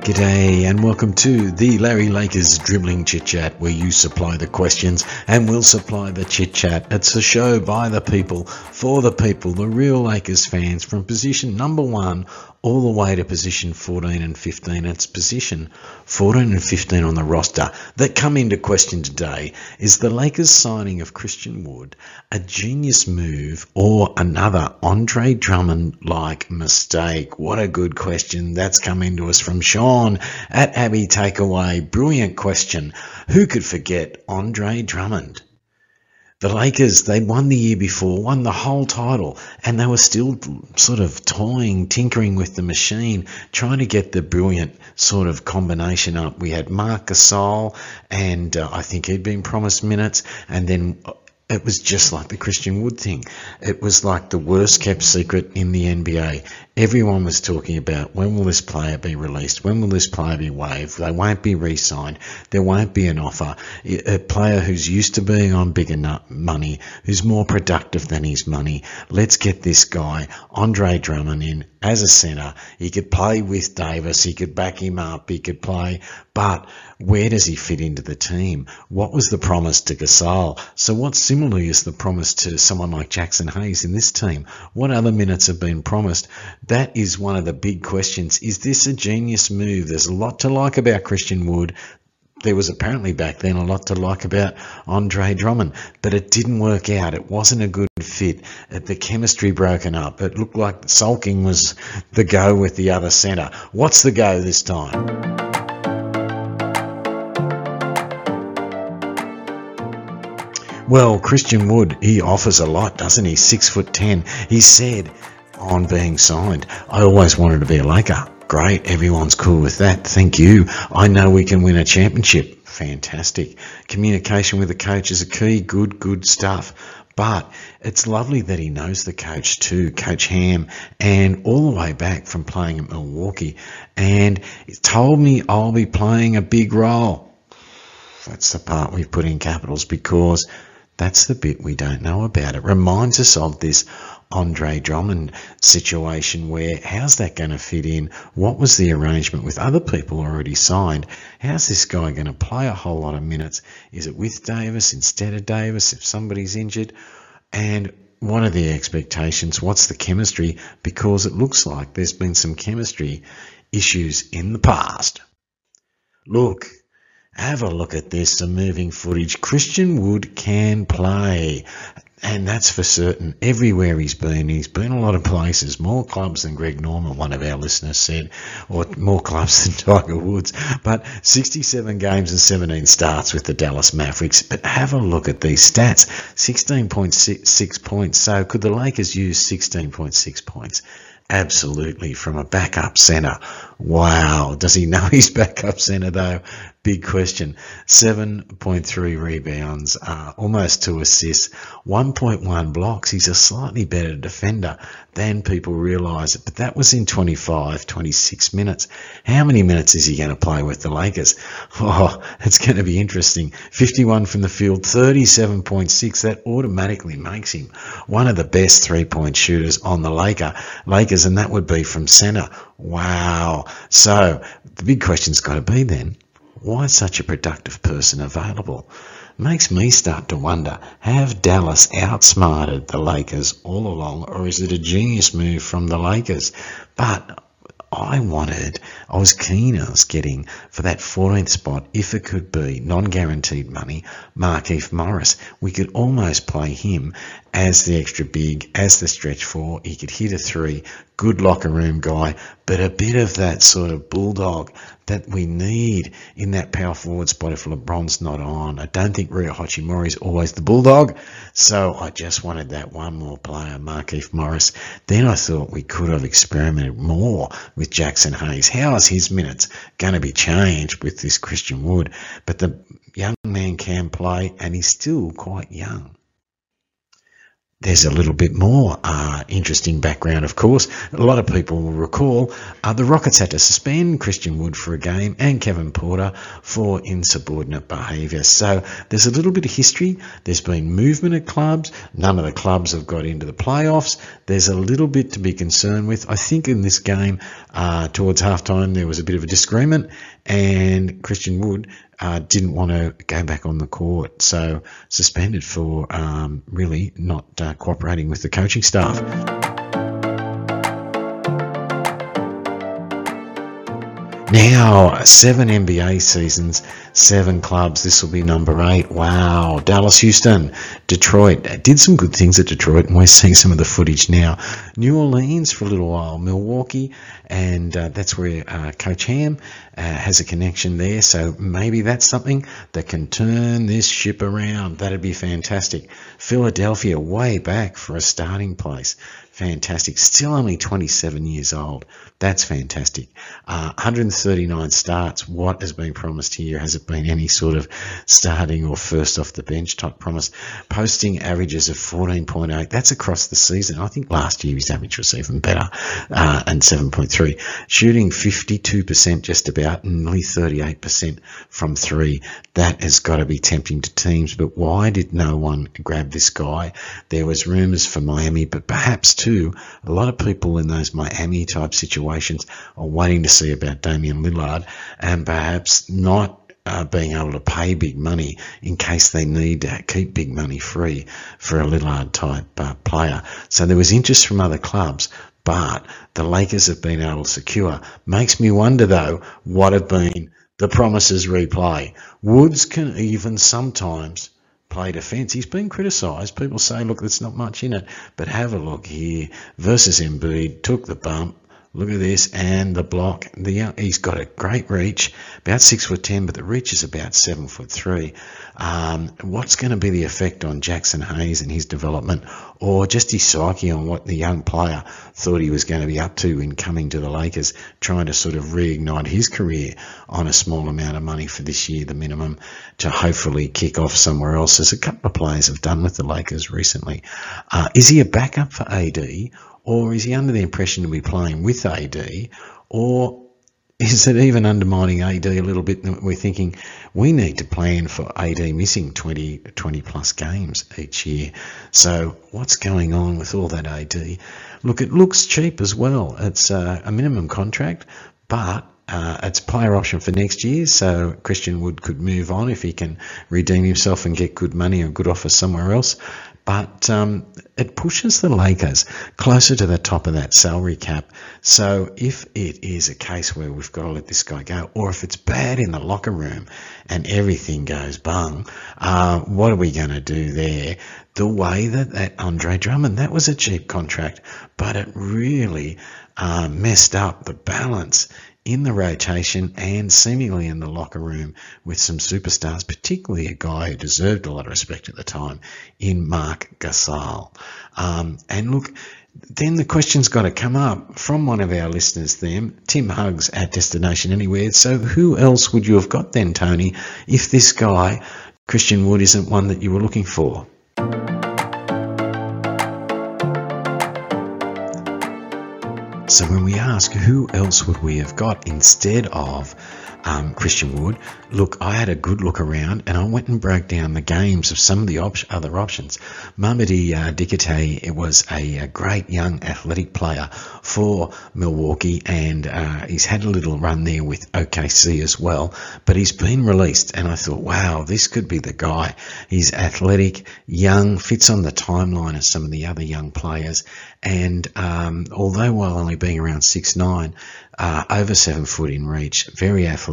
G'day and welcome to the Larry Lakers Dribbling Chit Chat, where you supply the questions and we'll supply the chit chat. It's a show by the people, for the people, the real Lakers fans, from position number one all the way to position 14 and 15. It's position 14 and 15 on the roster that come into question today. Is the Lakers signing of Christian Wood a genius move or another Andre Drummond like mistake? What a good question. That's coming to us from Sean at Abbey Takeaway. Brilliant question. Who could forget Andre Drummond? The Lakers, they won the year before, won the whole title, and they were still sort of toying, tinkering with the machine, trying to get the brilliant sort of combination up. We had Marc Gasol, and uh, I think he'd been promised minutes, and then it was just like the Christian Wood thing. It was like the worst kept secret in the NBA. Everyone was talking about when will this player be released? When will this player be waived? They won't be re signed. There won't be an offer. A player who's used to being on bigger money, who's more productive than his money. Let's get this guy, Andre Drummond, in as a centre. He could play with Davis. He could back him up. He could play. But where does he fit into the team? What was the promise to Gasol? So what similarly is the promise to someone like Jaxson Hayes in this team? What other minutes have been promised? That is one of the big questions. Is this a genius move? There's a lot to like about Christian Wood there was apparently back then a lot to like about Andre Drummond, but it didn't work out. It wasn't a good fit. The chemistry broken up. It looked like sulking was the go with the other centre. What's the go this time? Well, Christian Wood, he offers a lot, doesn't he? Six foot ten. He said on being signed, I always wanted to be a Laker. Great, everyone's cool with that. Thank you. I know we can win a championship. Fantastic. Communication with the coach is a key. Good, good stuff. But it's lovely that he knows the coach too, Coach Ham, and all the way back from playing at Milwaukee. And he told me I'll be playing a big role. That's the part we've put in capitals because that's the bit we don't know about. It reminds us of this Andre Drummond situation where how's that going to fit in? What was the arrangement with other people already signed? How's this guy going to play a whole lot of minutes? Is it with Davis instead of Davis if somebody's injured? And what are the expectations? What's the chemistry? Because it looks like there's been some chemistry issues in the past. Look, have a look at this, some moving footage. Christian Wood can play. And that's for certain. Everywhere he's been, he's been a lot of places, more clubs than Greg Norman, one of our listeners said, or more clubs than Tiger Woods. But 67 games and 17 starts with the Dallas Mavericks. But have a look at these stats 16.6 points. So could the Lakers use 16.6 points? Absolutely, from a backup centre. Wow. Does he know he's backup centre though? Big question. 7.3 rebounds, uh, almost two assists, 1.1 blocks. He's a slightly better defender than people realise. But that was in 25, 26 minutes. How many minutes is he going to play with the Lakers? Oh, it's going to be interesting. 51 from the field, 37.6. That automatically makes him one of the best three-point shooters on the Laker, Lakers, and that would be from centre. Wow. So the big question's got to be then, why is such a productive person available? Makes me start to wonder, have Dallas outsmarted the Lakers all along, or is it a genius move from the Lakers? But I wanted, I was keen on getting for that 14th spot, if it could be non-guaranteed money, Markieff Morris. We could almost play him as the extra big, as the stretch four. He could hit a three, good locker room guy, but a bit of that sort of bulldog that we need in that power forward spot if LeBron's not on. I don't think Rui Hachimura is always the bulldog, so I just wanted that one more player, Markieff Morris. Then I thought we could have experimented more with Jaxson Hayes. How is his minutes going to be changed with this Christian Wood? But the young man can play, and he's still quite young. There's a little bit more uh, interesting background, of course. A lot of people will recall uh, the Rockets had to suspend Christian Wood for a game and Kevin Porter for insubordinate behaviour. So there's a little bit of history. There's been movement at clubs. None of the clubs have got into the playoffs. There's a little bit to be concerned with. I think in this game, uh, towards halftime, there was a bit of a disagreement, and Christian Wood uh, didn't want to go back on the court, so suspended for um, really not uh, cooperating with the coaching staff. Now, seven NBA seasons, seven clubs. This will be number eight. Wow. Dallas, Houston, Detroit. Did some good things at Detroit, and we're seeing some of the footage now. New Orleans for a little while, Milwaukee, and uh, that's where uh, Coach Ham uh, has a connection there. So maybe that's something that can turn this ship around. That'd be fantastic. Philadelphia, way back for a starting place. Fantastic. Still only 27 years old. That's fantastic. Uh, 139 starts. What has been promised here? Has it been any sort of starting or first off the bench type promise? Posting averages of 14.8. That's across the season. I think last year his average was even better, uh, and 7.3. Shooting 52% just about, nearly 38% from three. That has got to be tempting to teams. But why did no one grab this guy? There was rumours for Miami, but perhaps too, a lot of people in those Miami type situations situations are waiting to see about Damian Lillard and perhaps not uh, being able to pay big money in case they need to keep big money free for a Lillard type uh, player. So there was interest from other clubs, but the Lakers have been able to secure. Makes me wonder though, what have been the promises replay? Woods can even sometimes play defence. He's been criticised. People say, look, there's not much in it, but have a look here. Versus Embiid, took the bump, Look at this and the block. The he's got a great reach, about six foot ten, but the reach is about seven foot three. Um, what's going to be the effect on Jaxson Hayes and his development, or just his psyche on what the young player thought he was going to be up to in coming to the Lakers, trying to sort of reignite his career on a small amount of money for this year, the minimum, to hopefully kick off somewhere else, as a couple of players have done with the Lakers recently. Uh, is he a backup for AD? Or is he under the impression to be playing with AD? Or is it even undermining AD a little bit that we're thinking we need to plan for AD missing 20, 20 plus games each year? So what's going on with all that AD? Look, it looks cheap as well. It's a, a minimum contract, but uh, it's player option for next year, so Christian Wood could move on if he can redeem himself and get good money or good offer somewhere else but um, it pushes the Lakers closer to the top of that salary cap. So if it is a case where we've got to let this guy go, or if it's bad in the locker room and everything goes bung, uh, what are we going to do there? The way that, that Andre Drummond, that was a cheap contract, but it really uh, messed up the balance in the rotation and seemingly in the locker room with some superstars, particularly a guy who deserved a lot of respect at the time in Marc Gasol. Um, and look, then the question's got to come up from one of our listeners then, Tim Hugs at Destination Anywhere. So who else would you have got then, Tony, if this guy, Christian Wood, isn't one that you were looking for? So when we ask who else would we have got instead of um, Christian Wood, look, I had a good look around and I went and broke down the games of some of the op- other options. Mamadi uh, Diakite it was a, a, great young athletic player for Milwaukee and uh, he's had a little run there with OKC as well, but he's been released and I thought, wow, this could be the guy. He's athletic, young, fits on the timeline of some of the other young players and um, although while only being around six nine, uh, over seven foot in reach, very athletic,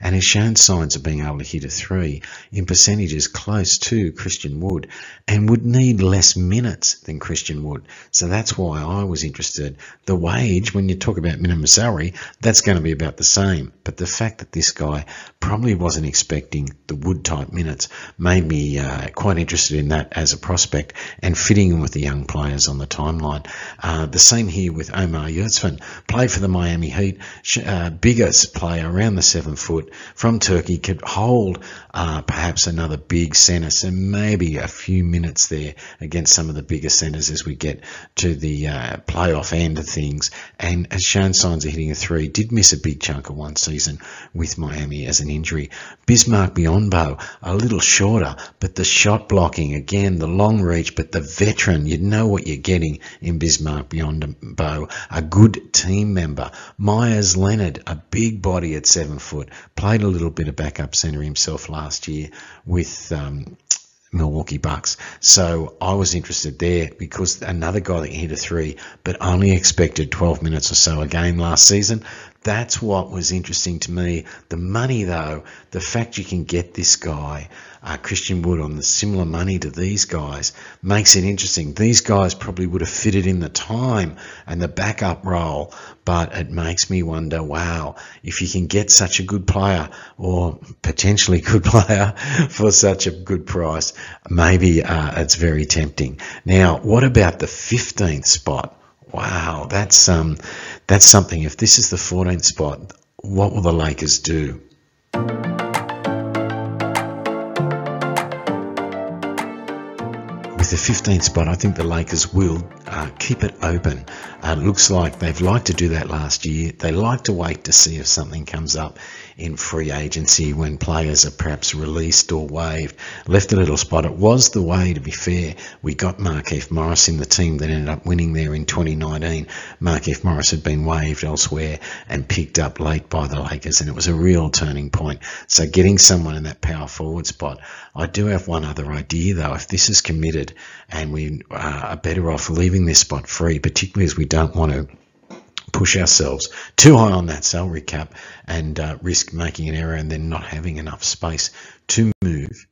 and has shown signs of being able to hit a three in percentages close to Christian Wood, and would need less minutes than Christian Wood. So that's why I was interested. The wage, when you talk about minimum salary, that's going to be about the same. But the fact that this guy probably wasn't expecting the Wood type minutes made me uh, quite interested in that as a prospect and fitting in with the young players on the timeline. Uh, the same here with Omar Yurtseven. Played for the Miami Heat. Uh, biggest player around the seven foot from Turkey. Could hold uh, perhaps another big centre. So maybe a few minutes there against some of the bigger centres as we get to the uh, playoff end of things. And as shown signs of hitting a three. Did miss a big chunk of one season with Miami as an injury. Bismarck Biyombo, a little shorter, but the shot blocking again, the long reach, but the veteran, you know what you're getting in Bismarck Biyombo, a good team member. Meyers Leonard, a big body at seven foot, played a little bit of backup centre himself last year with um, Milwaukee Bucks. So I was interested there because another guy that hit a three, but only expected 12 minutes or so a game last season. That's what was interesting to me. The money, though, the fact you can get this guy, uh, Christian Wood, on the similar money to these guys, makes it interesting. These guys probably would have fitted in the time and the backup role, but it makes me wonder wow, if you can get such a good player or potentially good player for such a good price, maybe uh, it's very tempting. Now, what about the 15th spot? Wow, that's um, that's something. If this is the 14th spot, what will the Lakers do? With the 15th spot, I think the Lakers will uh, keep it open. Uh, looks like they've liked to do that last year. They like to wait to see if something comes up in free agency when players are perhaps released or waived. Left a little spot. It was the way, to be fair. We got Markieff Morris in the team that ended up winning there in 2019. Markieff Morris had been waived elsewhere and picked up late by the Lakers, and it was a real turning point. So getting someone in that power forward spot. I do have one other idea though. If this is committed and we are better off leaving this spot free, particularly as we don't want to push ourselves too high on that salary cap and uh, risk making an error and then not having enough space to move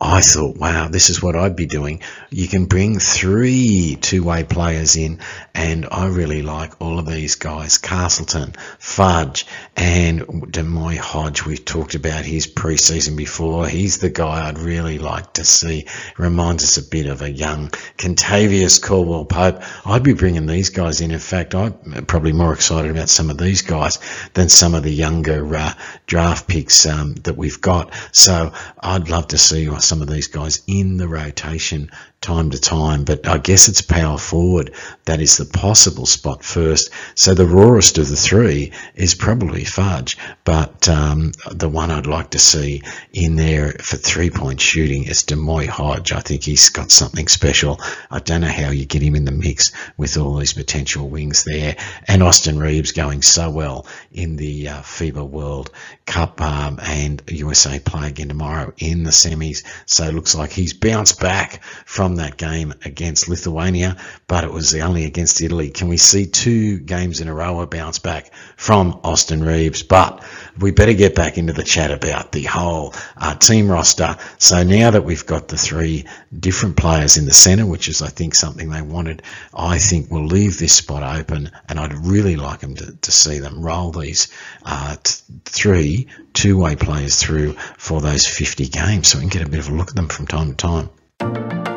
I thought, wow, this is what I'd be doing. You can bring three two-way players in, and I really like all of these guys. Castleton, Fudge, and D'Moi Hodge. We've talked about his preseason before. He's the guy I'd really like to see. Reminds us a bit of a young Kentavious Caldwell Pope. I'd be bringing these guys in. In fact, I'm probably more excited about some of these guys than some of the younger uh, draft picks um, that we've got. So I'd love to see some of these guys in the rotation time to time, but I guess it's power forward that is the possible spot first. So the rawest of the three is probably Fudge, but um, the one I'd like to see in there for three point shooting is D'Moi Hodge. I think he's got something special. I don't know how you get him in the mix with all these potential wings there. And Austin Reaves going so well in the uh, FIBA World Cup um, and USA play again tomorrow in the semis. So it looks like he's bounced back from that game against Lithuania, but it was only against Italy. Can we see two games in a row a bounce back from Austin Reaves? But we better get back into the chat about the whole uh, team roster. So now that we've got the three different players in the centre, which is I think something they wanted, I think we'll leave this spot open, and I'd really like them to, to see them roll these uh, t- three two-way players through for those 50 games, so we can get a bit of a look at them from time to time.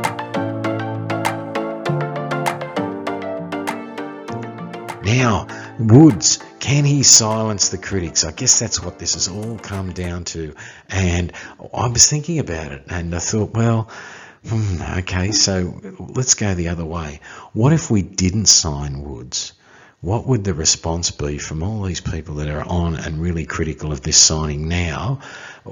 Now, Woods, can he silence the critics? I guess that's what this has all come down to. And I was thinking about it and I thought, well, hmm, okay, so let's go the other way. What if we didn't sign Woods? What would the response be from all these people that are on and really critical of this signing now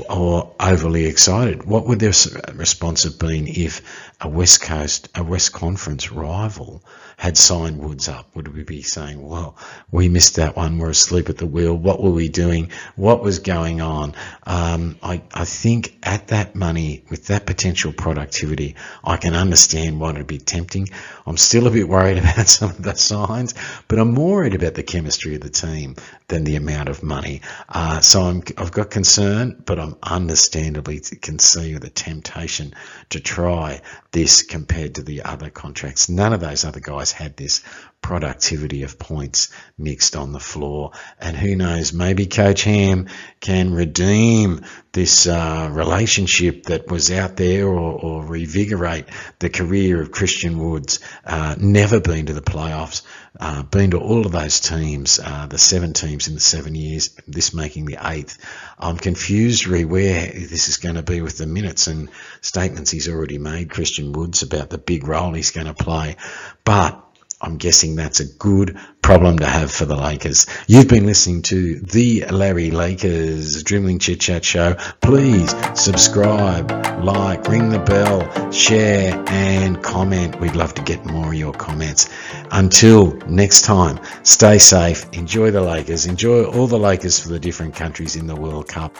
or overly excited? What would their response have been if a West Coast, a West Conference rival had signed Woods up? Would we be saying, well, we missed that one, we're asleep at the wheel, what were we doing, what was going on? Um, I, I think at that money, with that potential productivity, I can understand why it'd be tempting. I'm still a bit worried about some of the signs, but I'm more worried about the chemistry of the team than the amount of money. Uh, so I'm, I've got concern, but I'm understandably can see the temptation to try this compared to the other contracts. None of those other guys had this productivity of points mixed on the floor. And who knows, maybe Coach Ham can redeem this uh, relationship that was out there or, or, revigorate the career of Christian Woods. Uh, never been to the playoffs, uh, been to all of those teams, uh, the seven teams in the seven years, this making the eighth. I'm confused, re where this is going to be with the minutes and statements he's already made, Christian Woods, about the big role he's going to play. But I'm guessing that's a good problem to have for the Lakers. You've been listening to the Larry Lakers Dribbling Chit Chat Show. Please subscribe, like, ring the bell, share, and comment. We'd love to get more of your comments. Until next time, stay safe, enjoy the Lakers, enjoy all the Lakers for the different countries in the World Cup.